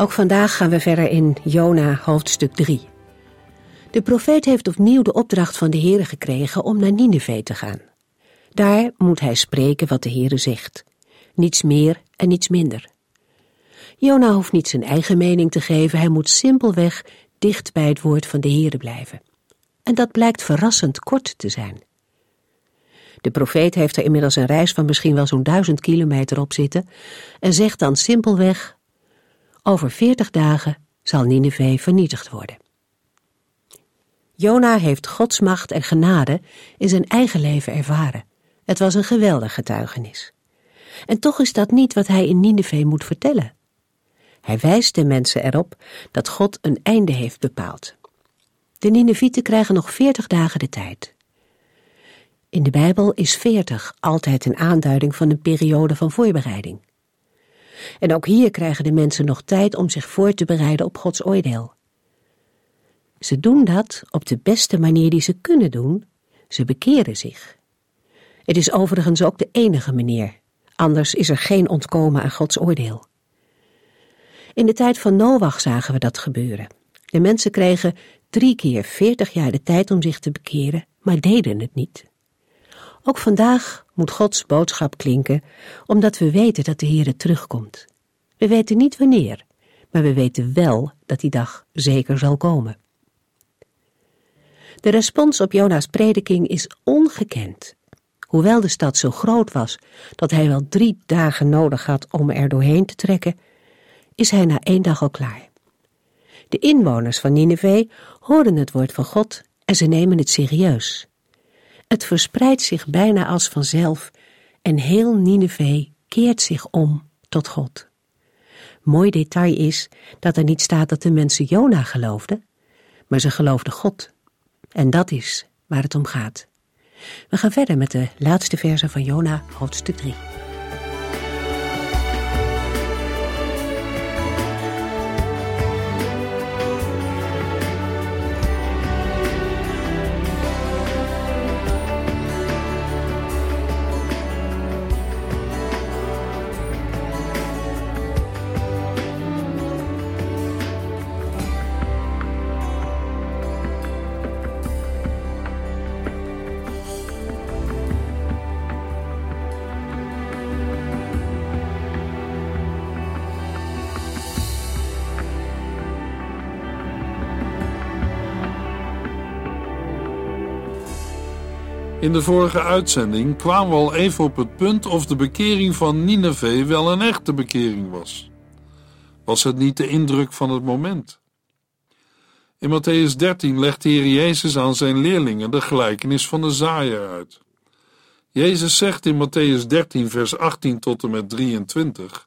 Ook vandaag gaan we verder in Jona hoofdstuk 3. De profeet heeft opnieuw de opdracht van de Heere gekregen om naar Nineveh te gaan. Daar moet hij spreken wat de Heere zegt. Niets meer en niets minder. Jona hoeft niet zijn eigen mening te geven, hij moet simpelweg dicht bij het woord van de Heere blijven. En dat blijkt verrassend kort te zijn. De profeet heeft er inmiddels een reis van misschien wel zo'n duizend kilometer op zitten en zegt dan simpelweg over veertig dagen zal Nineveh vernietigd worden. Jona heeft Gods macht en genade in zijn eigen leven ervaren. Het was een geweldig getuigenis. En toch is dat niet wat hij in Nineveh moet vertellen. Hij wijst de mensen erop dat God een einde heeft bepaald. De Ninevieten krijgen nog veertig dagen de tijd. In de Bijbel is veertig altijd een aanduiding van een periode van voorbereiding. En ook hier krijgen de mensen nog tijd om zich voor te bereiden op Gods oordeel. Ze doen dat op de beste manier die ze kunnen doen. Ze bekeren zich. Het is overigens ook de enige manier. Anders is er geen ontkomen aan Gods oordeel. In de tijd van Noach zagen we dat gebeuren. De mensen kregen drie keer veertig jaar de tijd om zich te bekeren, maar deden het niet. Ook vandaag moet Gods boodschap klinken, omdat we weten dat de Heere terugkomt. We weten niet wanneer, maar we weten wel dat die dag zeker zal komen. De respons op Jona's prediking is ongekend. Hoewel de stad zo groot was dat hij wel drie dagen nodig had om er doorheen te trekken, is hij na één dag al klaar. De inwoners van Nineveh horen het woord van God en ze nemen het serieus. Het verspreidt zich bijna als vanzelf en heel Nineveh keert zich om tot God. Mooi detail is dat er niet staat dat de mensen Jona geloofden, maar ze geloofden God. En dat is waar het om gaat. We gaan verder met de laatste verse van Jona, hoofdstuk 3. In de vorige uitzending kwamen we al even op het punt of de bekering van Nineveh wel een echte bekering was. Was het niet de indruk van het moment? In Matthäus 13 legt de Heer Jezus aan zijn leerlingen de gelijkenis van de zaaier uit. Jezus zegt in Matthäus 13, vers 18 tot en met 23: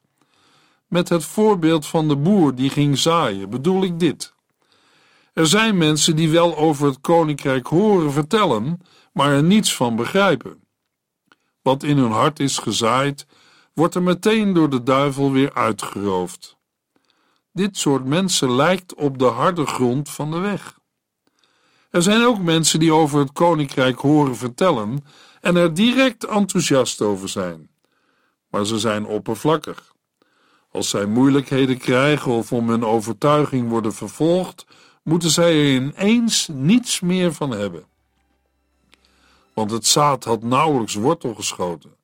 Met het voorbeeld van de boer die ging zaaien, bedoel ik dit. Er zijn mensen die wel over het koninkrijk horen vertellen, maar er niets van begrijpen. Wat in hun hart is gezaaid, wordt er meteen door de duivel weer uitgeroofd. Dit soort mensen lijkt op de harde grond van de weg. Er zijn ook mensen die over het koninkrijk horen vertellen en er direct enthousiast over zijn. Maar ze zijn oppervlakkig. Als zij moeilijkheden krijgen of om hun overtuiging worden vervolgd, moeten zij er ineens niets meer van hebben want het zaad had nauwelijks wortel geschoten.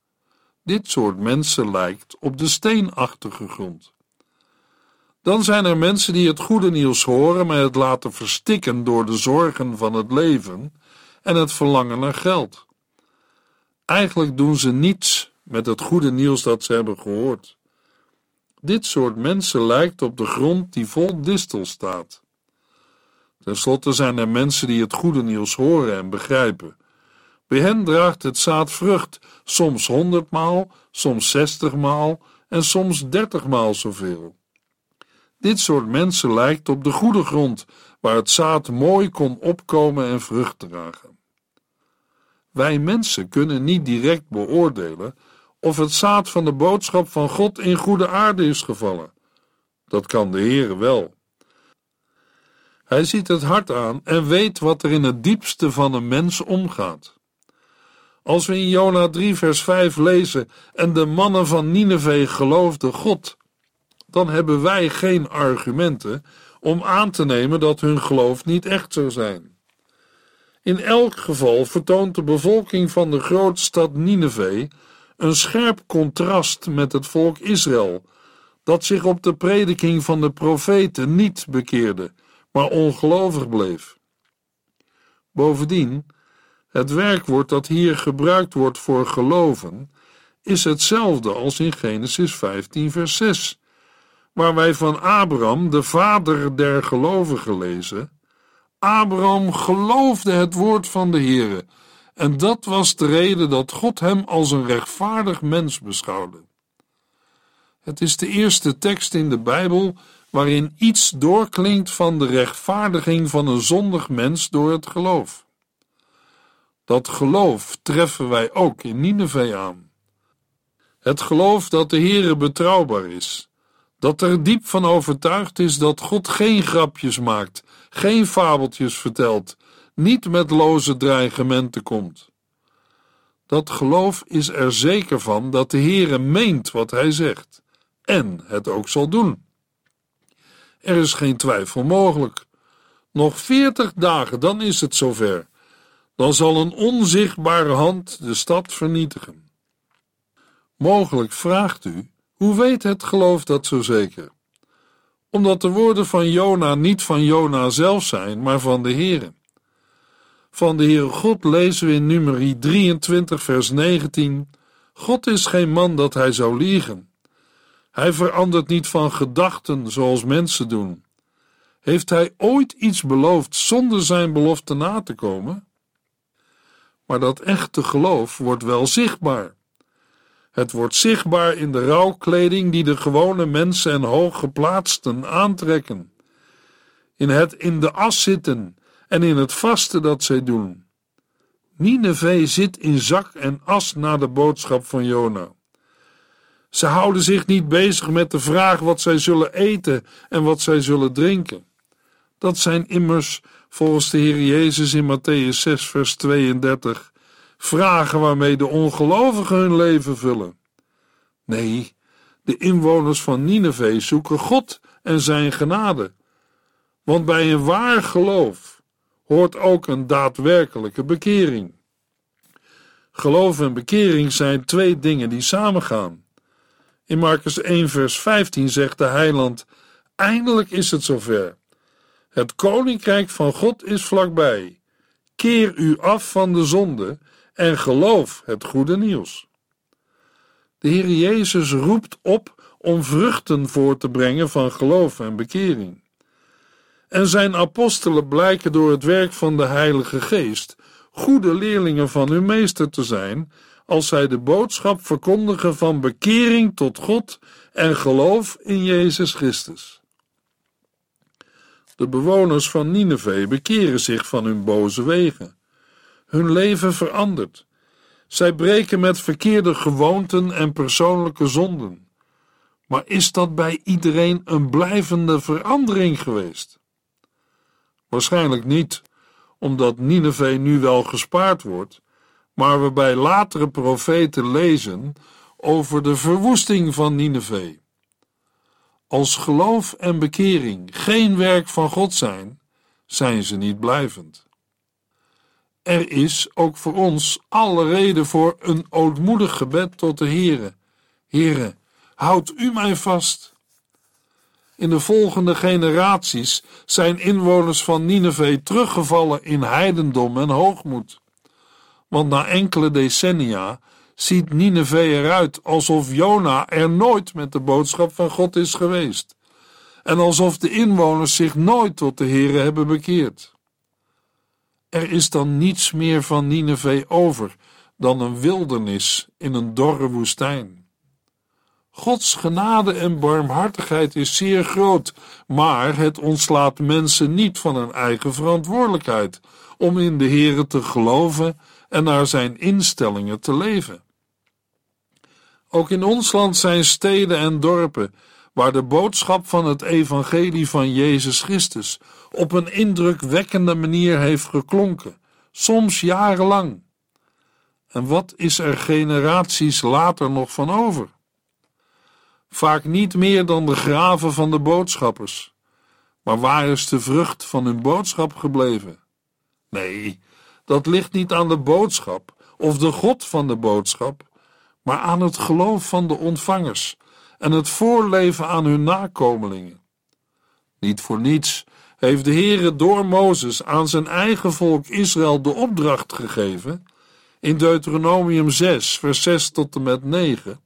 Dit soort mensen lijkt op de steenachtige grond. Dan zijn er mensen die het goede nieuws horen, maar het laten verstikken door de zorgen van het leven en het verlangen naar geld. Eigenlijk doen ze niets met het goede nieuws dat ze hebben gehoord. Dit soort mensen lijkt op de grond die vol distel staat. Ten slotte zijn er mensen die het goede nieuws horen en begrijpen, bij hen draagt het zaad vrucht, soms honderdmaal, soms zestigmaal en soms dertigmaal zoveel. Dit soort mensen lijkt op de goede grond, waar het zaad mooi kon opkomen en vrucht dragen. Wij mensen kunnen niet direct beoordelen of het zaad van de boodschap van God in goede aarde is gevallen. Dat kan de Heere wel. Hij ziet het hart aan en weet wat er in het diepste van een mens omgaat. Als we in Jona 3 vers 5 lezen en de mannen van Nineveh geloofden God, dan hebben wij geen argumenten om aan te nemen dat hun geloof niet echt zou zijn. In elk geval vertoont de bevolking van de grote stad Nineveh een scherp contrast met het volk Israël, dat zich op de prediking van de profeten niet bekeerde, maar ongelovig bleef. Bovendien, het werkwoord dat hier gebruikt wordt voor geloven, is hetzelfde als in Genesis 15, vers 6, waar wij van Abraham, de vader der gelovigen, lezen. Abraham geloofde het woord van de Heere, en dat was de reden dat God hem als een rechtvaardig mens beschouwde. Het is de eerste tekst in de Bijbel waarin iets doorklinkt van de rechtvaardiging van een zondig mens door het geloof. Dat geloof treffen wij ook in Nineveh aan. Het geloof dat de Heere betrouwbaar is, dat er diep van overtuigd is dat God geen grapjes maakt, geen fabeltjes vertelt, niet met loze dreigementen komt. Dat geloof is er zeker van dat de Heere meent wat hij zegt en het ook zal doen. Er is geen twijfel mogelijk. Nog veertig dagen, dan is het zover. Dan zal een onzichtbare hand de stad vernietigen. Mogelijk vraagt u, hoe weet het geloof dat zo zeker? Omdat de woorden van Jona niet van Jona zelf zijn, maar van de Heere. Van de Heere God lezen we in nummer 23 vers 19: God is geen man dat hij zou liegen. Hij verandert niet van gedachten zoals mensen doen. Heeft hij ooit iets beloofd zonder zijn belofte na te komen? Maar dat echte geloof wordt wel zichtbaar. Het wordt zichtbaar in de rouwkleding die de gewone mensen en hooggeplaatsten aantrekken, in het in de as zitten en in het vasten dat zij doen. Nineveh zit in zak en as na de boodschap van Jona. Ze houden zich niet bezig met de vraag wat zij zullen eten en wat zij zullen drinken. Dat zijn immers, volgens de Heer Jezus in Matthäus 6, vers 32, vragen waarmee de ongelovigen hun leven vullen. Nee, de inwoners van Nineveh zoeken God en zijn genade. Want bij een waar geloof hoort ook een daadwerkelijke bekering. Geloof en bekering zijn twee dingen die samengaan. In Marcus 1, vers 15 zegt de heiland: Eindelijk is het zover. Het koninkrijk van God is vlakbij. Keer u af van de zonde en geloof het goede nieuws. De Heer Jezus roept op om vruchten voor te brengen van geloof en bekering. En zijn apostelen blijken door het werk van de Heilige Geest goede leerlingen van hun meester te zijn als zij de boodschap verkondigen van bekering tot God en geloof in Jezus Christus. De bewoners van Nineveh bekeren zich van hun boze wegen. Hun leven verandert. Zij breken met verkeerde gewoonten en persoonlijke zonden. Maar is dat bij iedereen een blijvende verandering geweest? Waarschijnlijk niet, omdat Nineveh nu wel gespaard wordt maar we bij latere profeten lezen over de verwoesting van Nineveh. Als geloof en bekering geen werk van God zijn, zijn ze niet blijvend. Er is ook voor ons alle reden voor een ootmoedig gebed tot de Heere. Heere, houd u mij vast. In de volgende generaties zijn inwoners van Nineveh teruggevallen in heidendom en hoogmoed want na enkele decennia ziet Nineveh eruit alsof Jona er nooit met de boodschap van God is geweest en alsof de inwoners zich nooit tot de Here hebben bekeerd. Er is dan niets meer van Nineveh over dan een wildernis in een dorre woestijn. Gods genade en barmhartigheid is zeer groot, maar het ontslaat mensen niet van hun eigen verantwoordelijkheid om in de Here te geloven en naar zijn instellingen te leven. Ook in ons land zijn steden en dorpen waar de boodschap van het evangelie van Jezus Christus op een indrukwekkende manier heeft geklonken, soms jarenlang. En wat is er generaties later nog van over? Vaak niet meer dan de graven van de boodschappers. Maar waar is de vrucht van hun boodschap gebleven? Nee, dat ligt niet aan de boodschap of de God van de boodschap, maar aan het geloof van de ontvangers en het voorleven aan hun nakomelingen. Niet voor niets heeft de Heere door Mozes aan zijn eigen volk Israël de opdracht gegeven, in Deuteronomium 6, vers 6 tot en met 9.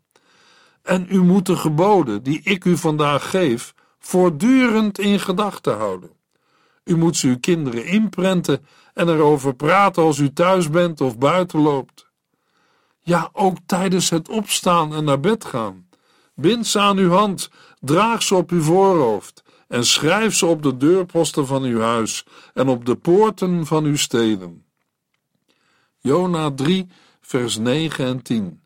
En u moet de geboden die ik u vandaag geef, voortdurend in gedachten houden. U moet ze uw kinderen inprenten en erover praten als u thuis bent of buiten loopt. Ja, ook tijdens het opstaan en naar bed gaan. Bind ze aan uw hand, draag ze op uw voorhoofd en schrijf ze op de deurposten van uw huis en op de poorten van uw steden. Jona 3, vers 9 en 10.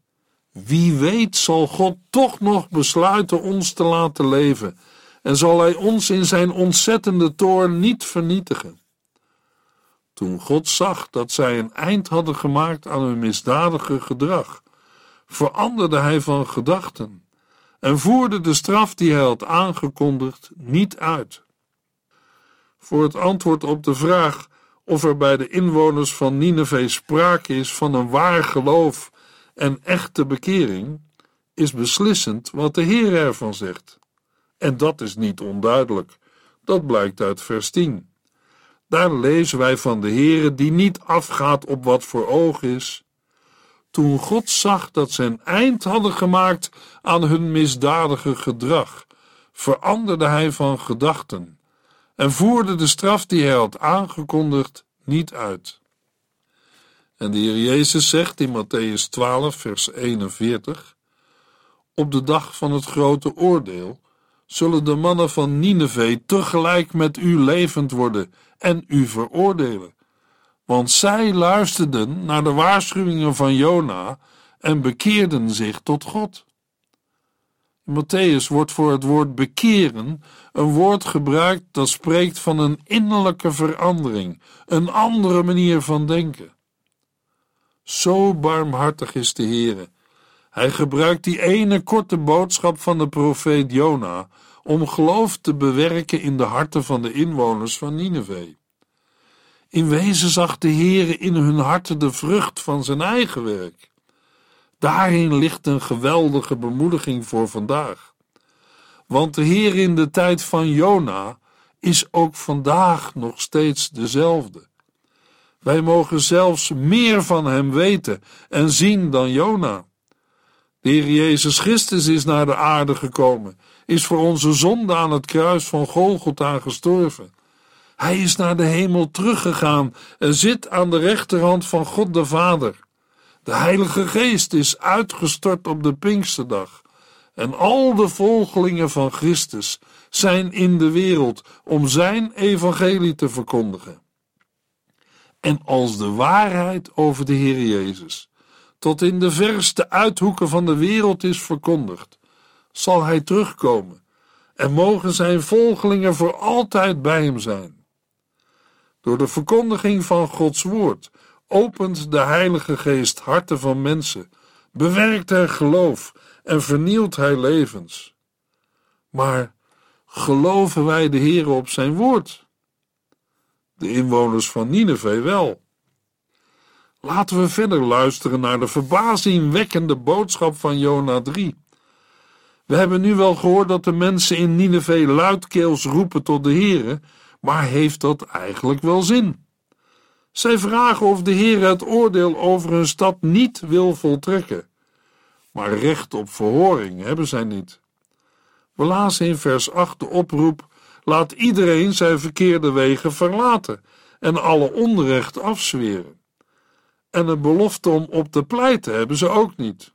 Wie weet zal God toch nog besluiten ons te laten leven en zal hij ons in zijn ontzettende toorn niet vernietigen. Toen God zag dat zij een eind hadden gemaakt aan hun misdadige gedrag, veranderde hij van gedachten en voerde de straf die hij had aangekondigd niet uit. Voor het antwoord op de vraag of er bij de inwoners van Nineveh sprake is van een waar geloof en echte bekering, is beslissend wat de Heer ervan zegt. En dat is niet onduidelijk. Dat blijkt uit vers 10. Daar lezen wij van de Heere die niet afgaat op wat voor oog is. Toen God zag dat ze een eind hadden gemaakt aan hun misdadige gedrag, veranderde hij van gedachten en voerde de straf die hij had aangekondigd niet uit. En de Heer Jezus zegt in Matthäus 12, vers 41: Op de dag van het grote oordeel zullen de mannen van Nineveh tegelijk met u levend worden en u veroordelen. Want zij luisterden naar de waarschuwingen van Jona en bekeerden zich tot God. In Matthäus wordt voor het woord bekeren een woord gebruikt dat spreekt van een innerlijke verandering, een andere manier van denken. Zo barmhartig is de Heere. Hij gebruikt die ene korte boodschap van de profeet Jona om geloof te bewerken in de harten van de inwoners van Nineveh. In wezen zag de Heere in hun harten de vrucht van zijn eigen werk. Daarin ligt een geweldige bemoediging voor vandaag. Want de Heer in de tijd van Jona is ook vandaag nog steeds dezelfde. Wij mogen zelfs meer van hem weten en zien dan Jona. De Heer Jezus Christus is naar de aarde gekomen, is voor onze zonde aan het kruis van Golgotha gestorven. Hij is naar de hemel teruggegaan en zit aan de rechterhand van God de Vader. De Heilige Geest is uitgestort op de Pinksterdag. En al de volgelingen van Christus zijn in de wereld om zijn evangelie te verkondigen. En als de waarheid over de Heer Jezus tot in de verste uithoeken van de wereld is verkondigd, zal hij terugkomen en mogen zijn volgelingen voor altijd bij hem zijn. Door de verkondiging van Gods woord opent de Heilige Geest harten van mensen, bewerkt hij geloof en vernielt hij levens. Maar geloven wij de Heer op zijn woord? De inwoners van Nineveh wel. Laten we verder luisteren naar de verbazingwekkende boodschap van Jona 3. We hebben nu wel gehoord dat de mensen in Nineveh luidkeels roepen tot de Heere, maar heeft dat eigenlijk wel zin? Zij vragen of de Heer het oordeel over hun stad niet wil voltrekken. Maar recht op verhoring hebben zij niet. We lazen in vers 8 de oproep: laat iedereen zijn verkeerde wegen verlaten en alle onrecht afzweren. En een belofte om op de pleiten hebben ze ook niet.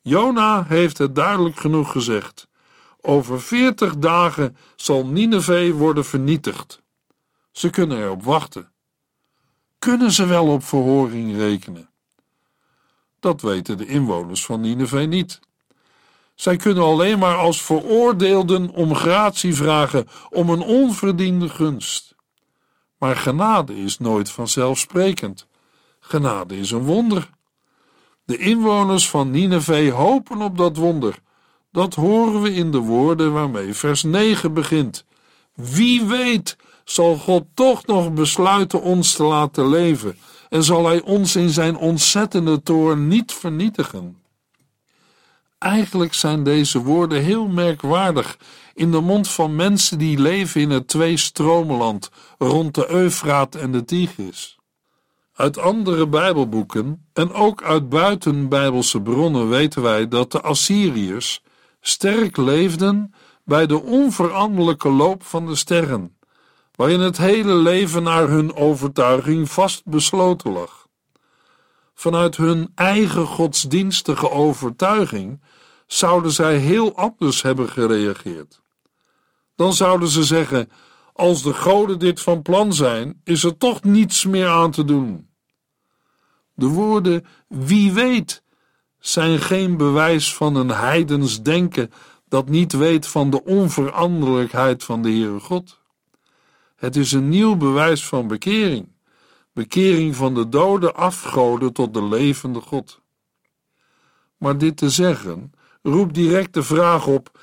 Jona heeft het duidelijk genoeg gezegd. Over veertig dagen zal Nineveh worden vernietigd. Ze kunnen erop wachten. Kunnen ze wel op verhoring rekenen? Dat weten de inwoners van Nineveh niet. Zij kunnen alleen maar als veroordeelden om gratie vragen, om een onverdiende gunst. Maar genade is nooit vanzelfsprekend. Genade is een wonder. De inwoners van Nineveh hopen op dat wonder. Dat horen we in de woorden waarmee vers 9 begint. Wie weet, zal God toch nog besluiten ons te laten leven en zal Hij ons in zijn ontzettende toorn niet vernietigen. Eigenlijk zijn deze woorden heel merkwaardig in de mond van mensen die leven in het twee-stromenland rond de Eufraat en de Tigris. Uit andere Bijbelboeken en ook uit buitenbijbelse bronnen weten wij dat de Assyriërs sterk leefden bij de onveranderlijke loop van de sterren, waarin het hele leven naar hun overtuiging vast besloten lag. Vanuit hun eigen godsdienstige overtuiging zouden zij heel anders hebben gereageerd. Dan zouden ze zeggen: Als de goden dit van plan zijn, is er toch niets meer aan te doen. De woorden wie weet zijn geen bewijs van een heidens denken dat niet weet van de onveranderlijkheid van de Heere God. Het is een nieuw bewijs van bekering, bekering van de dode afgoden tot de levende God. Maar dit te zeggen roept direct de vraag op: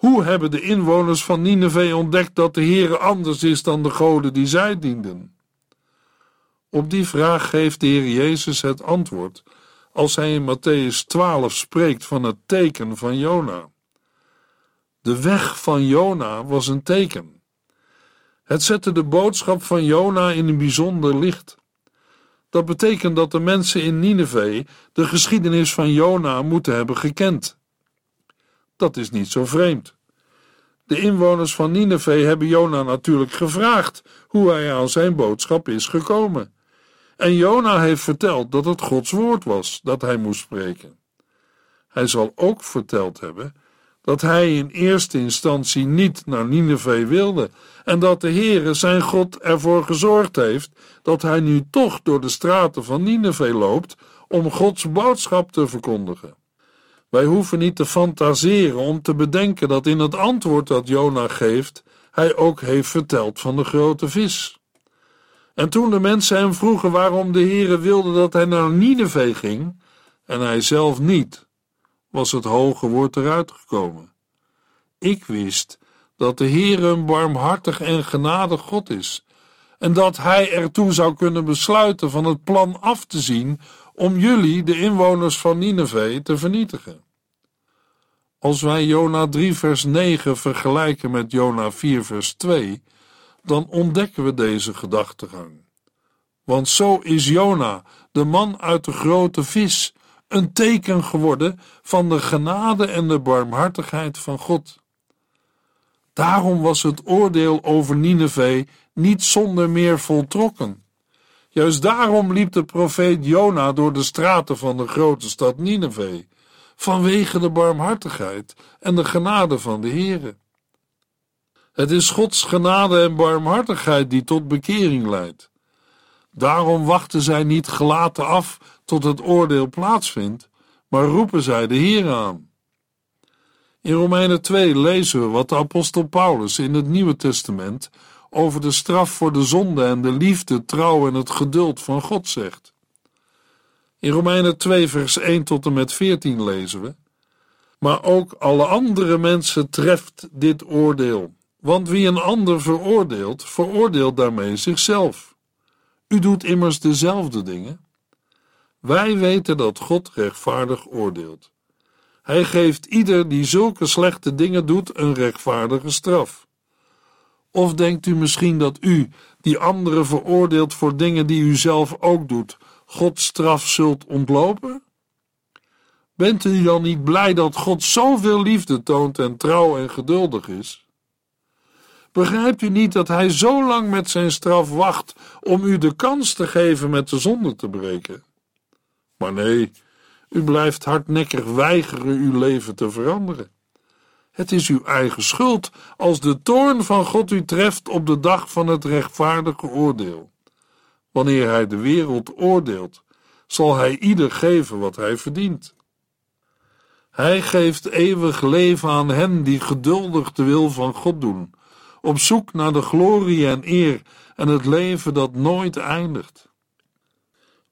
hoe hebben de inwoners van Nineveh ontdekt dat de Heere anders is dan de goden die zij dienden? Op die vraag geeft de Heer Jezus het antwoord als hij in Matthäus 12 spreekt van het teken van Jona. De weg van Jona was een teken. Het zette de boodschap van Jona in een bijzonder licht. Dat betekent dat de mensen in Nineveh de geschiedenis van Jona moeten hebben gekend. Dat is niet zo vreemd. De inwoners van Nineveh hebben Jona natuurlijk gevraagd hoe hij aan zijn boodschap is gekomen. En Jona heeft verteld dat het Gods woord was dat hij moest spreken. Hij zal ook verteld hebben dat hij in eerste instantie niet naar Nineveh wilde en dat de Heere zijn God ervoor gezorgd heeft dat hij nu toch door de straten van Nineveh loopt om Gods boodschap te verkondigen. Wij hoeven niet te fantaseren om te bedenken dat in het antwoord dat Jona geeft, hij ook heeft verteld van de grote vis. En toen de mensen hem vroegen waarom de Heere wilde dat hij naar Nineveh ging, en hij zelf niet, was het hoge woord eruit gekomen. Ik wist dat de Heere een barmhartig en genadig God is, en dat hij ertoe zou kunnen besluiten van het plan af te zien om jullie, de inwoners van Nineveh, te vernietigen. Als wij Jona 3 vers 9 vergelijken met Jona 4 vers 2, dan ontdekken we deze gedachtegang. Want zo is Jona, de man uit de grote vis, een teken geworden van de genade en de barmhartigheid van God. Daarom was het oordeel over Nineveh niet zonder meer voltrokken. Juist daarom liep de profeet Jona door de straten van de grote stad Nineveh, vanwege de barmhartigheid en de genade van de Heere. Het is Gods genade en barmhartigheid die tot bekering leidt. Daarom wachten zij niet gelaten af tot het oordeel plaatsvindt, maar roepen zij de Heer aan. In Romeinen 2 lezen we wat de apostel Paulus in het Nieuwe Testament over de straf voor de zonde en de liefde, trouw en het geduld van God zegt. In Romeinen 2 vers 1 tot en met 14 lezen we: Maar ook alle andere mensen treft dit oordeel. Want wie een ander veroordeelt, veroordeelt daarmee zichzelf. U doet immers dezelfde dingen. Wij weten dat God rechtvaardig oordeelt. Hij geeft ieder die zulke slechte dingen doet een rechtvaardige straf. Of denkt u misschien dat u, die anderen veroordeelt voor dingen die u zelf ook doet, Gods straf zult ontlopen? Bent u dan niet blij dat God zoveel liefde toont en trouw en geduldig is? Begrijpt u niet dat hij zo lang met zijn straf wacht om u de kans te geven met de zonde te breken? Maar nee, U blijft hardnekkig weigeren uw leven te veranderen. Het is uw eigen schuld als de toorn van God u treft op de dag van het rechtvaardige oordeel. Wanneer hij de wereld oordeelt, zal hij ieder geven wat hij verdient. Hij geeft eeuwig leven aan hen die geduldig de wil van God doen, op zoek naar de glorie en eer en het leven dat nooit eindigt.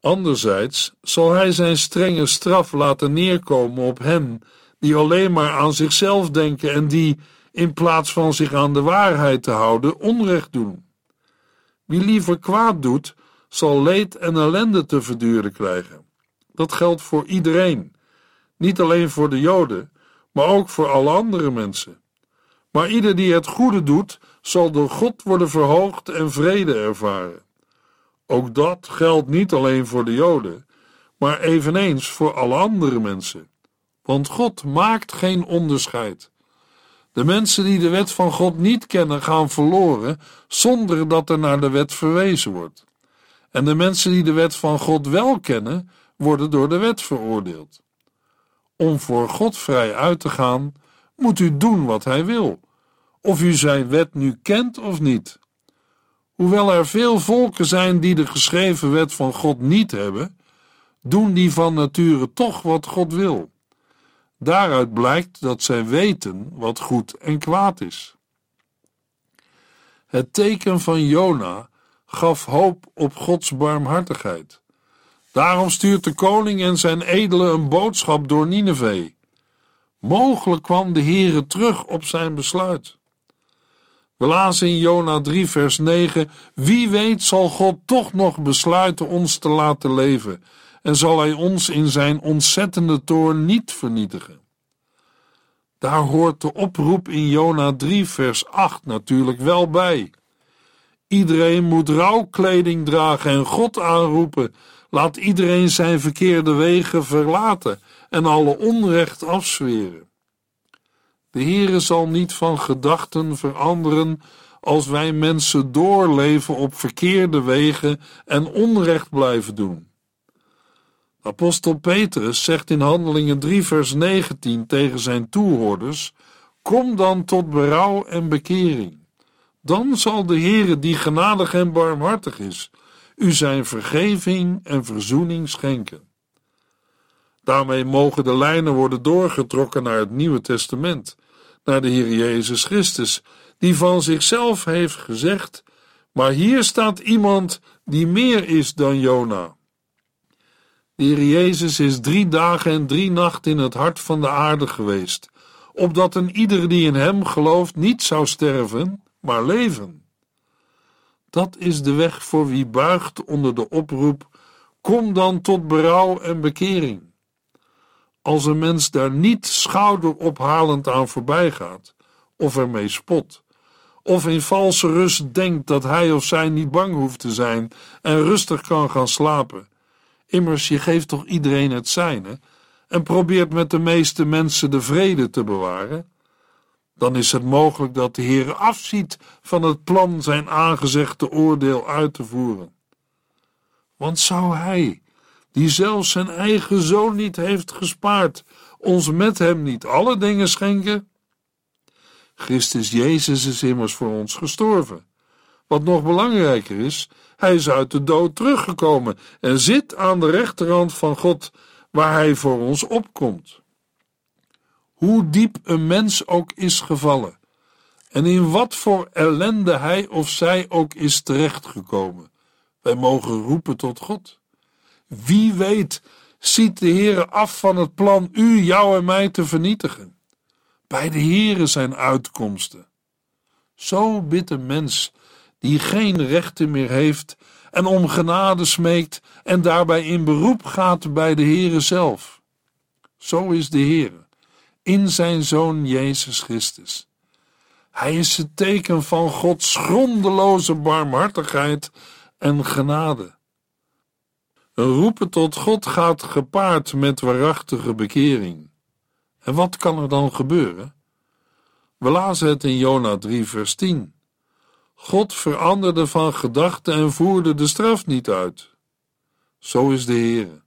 Anderzijds zal hij zijn strenge straf laten neerkomen op hen die alleen maar aan zichzelf denken en die, in plaats van zich aan de waarheid te houden, onrecht doen. Wie liever kwaad doet, zal leed en ellende te verduren krijgen. Dat geldt voor iedereen, niet alleen voor de Joden, maar ook voor alle andere mensen. Maar ieder die het goede doet, zal door God worden verhoogd en vrede ervaren. Ook dat geldt niet alleen voor de Joden, maar eveneens voor alle andere mensen. Want God maakt geen onderscheid. De mensen die de wet van God niet kennen, gaan verloren zonder dat er naar de wet verwezen wordt. En de mensen die de wet van God wel kennen, worden door de wet veroordeeld. Om voor God vrij uit te gaan, moet u doen wat Hij wil, of u zijn wet nu kent of niet. Hoewel er veel volken zijn die de geschreven wet van God niet hebben, doen die van nature toch wat God wil. Daaruit blijkt dat zij weten wat goed en kwaad is. Het teken van Jona gaf hoop op Gods barmhartigheid. Daarom stuurt de koning en zijn edelen een boodschap door Nineveh. Mogelijk kwam de Heere terug op zijn besluit. We lazen in Jona 3 vers 9, wie weet zal God toch nog besluiten ons te laten leven en zal hij ons in zijn ontzettende toorn niet vernietigen. Daar hoort de oproep in Jona 3 vers 8 natuurlijk wel bij. Iedereen moet rouwkleding dragen en God aanroepen. Laat iedereen zijn verkeerde wegen verlaten en alle onrecht afzweren. De Heere zal niet van gedachten veranderen als wij mensen doorleven op verkeerde wegen en onrecht blijven doen. Apostel Petrus zegt in Handelingen 3 vers 19 tegen zijn toehoorders: Kom dan tot berouw en bekering. Dan zal de Heere, die genadig en barmhartig is, u zijn vergeving en verzoening schenken. Daarmee mogen de lijnen worden doorgetrokken naar het Nieuwe Testament, naar de Heer Jezus Christus, die van zichzelf heeft gezegd: Maar hier staat iemand die meer is dan Jona. De Heer Jezus is drie dagen en drie nachten in het hart van de aarde geweest, opdat een ieder die in hem gelooft niet zou sterven, maar leven. Dat is de weg voor wie buigt onder de oproep: Kom dan tot berouw en bekering. Als een mens daar niet schouderophalend aan voorbij gaat, of ermee spot, of in valse rust denkt dat hij of zij niet bang hoeft te zijn en rustig kan gaan slapen, Immers, je geeft toch iedereen het zijne en probeert met de meeste mensen de vrede te bewaren? Dan is het mogelijk dat de Heer afziet van het plan zijn aangezegde oordeel uit te voeren. Want zou Hij, die zelfs zijn eigen zoon niet heeft gespaard, ons met hem niet alle dingen schenken? Christus Jezus is immers voor ons gestorven. Wat nog belangrijker is, hij is uit de dood teruggekomen en zit aan de rechterhand van God, waar hij voor ons opkomt. Hoe diep een mens ook is gevallen, en in wat voor ellende hij of zij ook is terechtgekomen, wij mogen roepen tot God. Wie weet, ziet de Heere af van het plan u, jou en mij te vernietigen. Bij de Heere zijn uitkomsten. Zo bidt een mens die geen rechten meer heeft en om genade smeekt en daarbij in beroep gaat bij de Heere zelf. Zo is de Heere, in zijn Zoon Jezus Christus. Hij is het teken van Gods grondeloze barmhartigheid en genade. Een roepen tot God gaat gepaard met waarachtige bekering. En wat kan er dan gebeuren? We lazen het in Jona 3, vers 10. God veranderde van gedachten en voerde de straf niet uit. Zo is de Heer.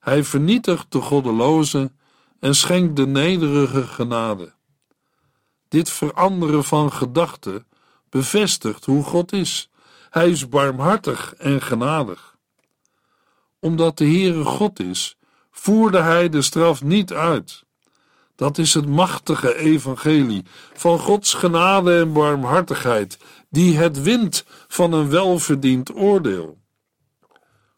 Hij vernietigt de goddeloze en schenkt de nederige genade. Dit veranderen van gedachten bevestigt hoe God is. Hij is barmhartig en genadig. Omdat de Heere God is, voerde hij de straf niet uit. Dat is het machtige evangelie van Gods genade en barmhartigheid, die het wint van een welverdiend oordeel.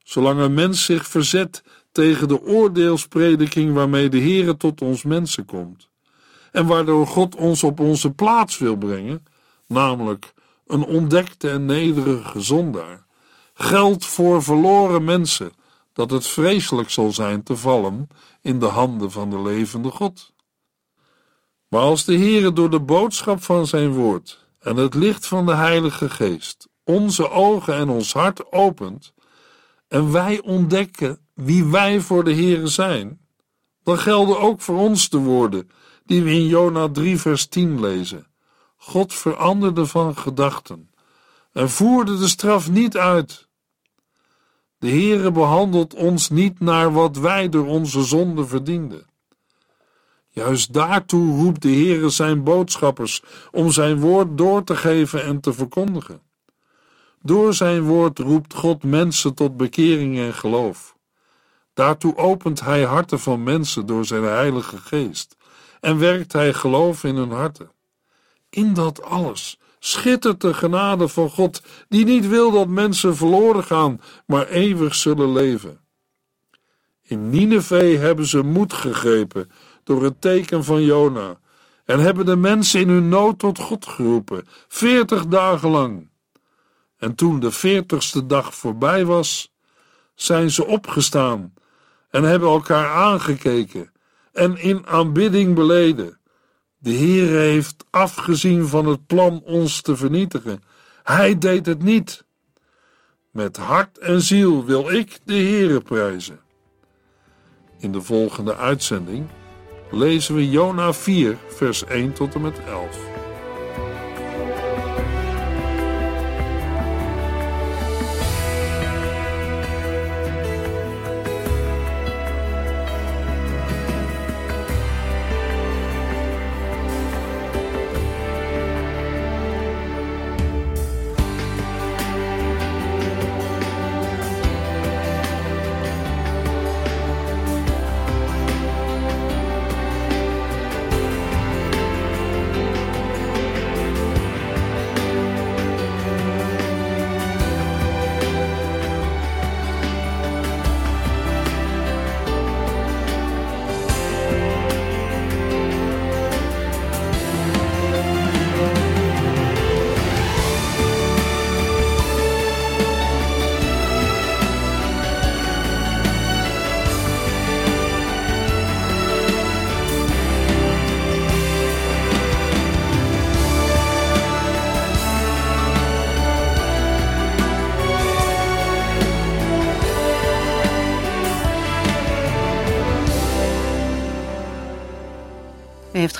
Zolang een mens zich verzet tegen de oordeelsprediking waarmee de Heere tot ons mensen komt, en waardoor God ons op onze plaats wil brengen, namelijk een ontdekte en nederige zondaar, geldt voor verloren mensen dat het vreselijk zal zijn te vallen in de handen van de levende God. Maar als de Heere door de boodschap van zijn woord en het licht van de Heilige Geest onze ogen en ons hart opent en wij ontdekken wie wij voor de Heere zijn, dan gelden ook voor ons de woorden die we in Jona 3 vers 10 lezen. God veranderde van gedachten en voerde de straf niet uit. De Heere behandelt ons niet naar wat wij door onze zonde verdienden. Juist daartoe roept de Heere zijn boodschappers om zijn woord door te geven en te verkondigen. Door zijn woord roept God mensen tot bekering en geloof. Daartoe opent hij harten van mensen door zijn Heilige Geest en werkt hij geloof in hun harten. In dat alles schittert de genade van God, die niet wil dat mensen verloren gaan, maar eeuwig zullen leven. In Nineveh hebben ze moed gegrepen door het teken van Jona en hebben de mensen in hun nood tot God geroepen, veertig dagen lang. En toen de veertigste dag voorbij was, zijn ze opgestaan en hebben elkaar aangekeken en in aanbidding beleden. De Heer heeft afgezien van het plan ons te vernietigen. Hij deed het niet. Met hart en ziel wil ik de Heere prijzen. In de volgende uitzending lezen we Jona 4, vers 1 tot en met 11.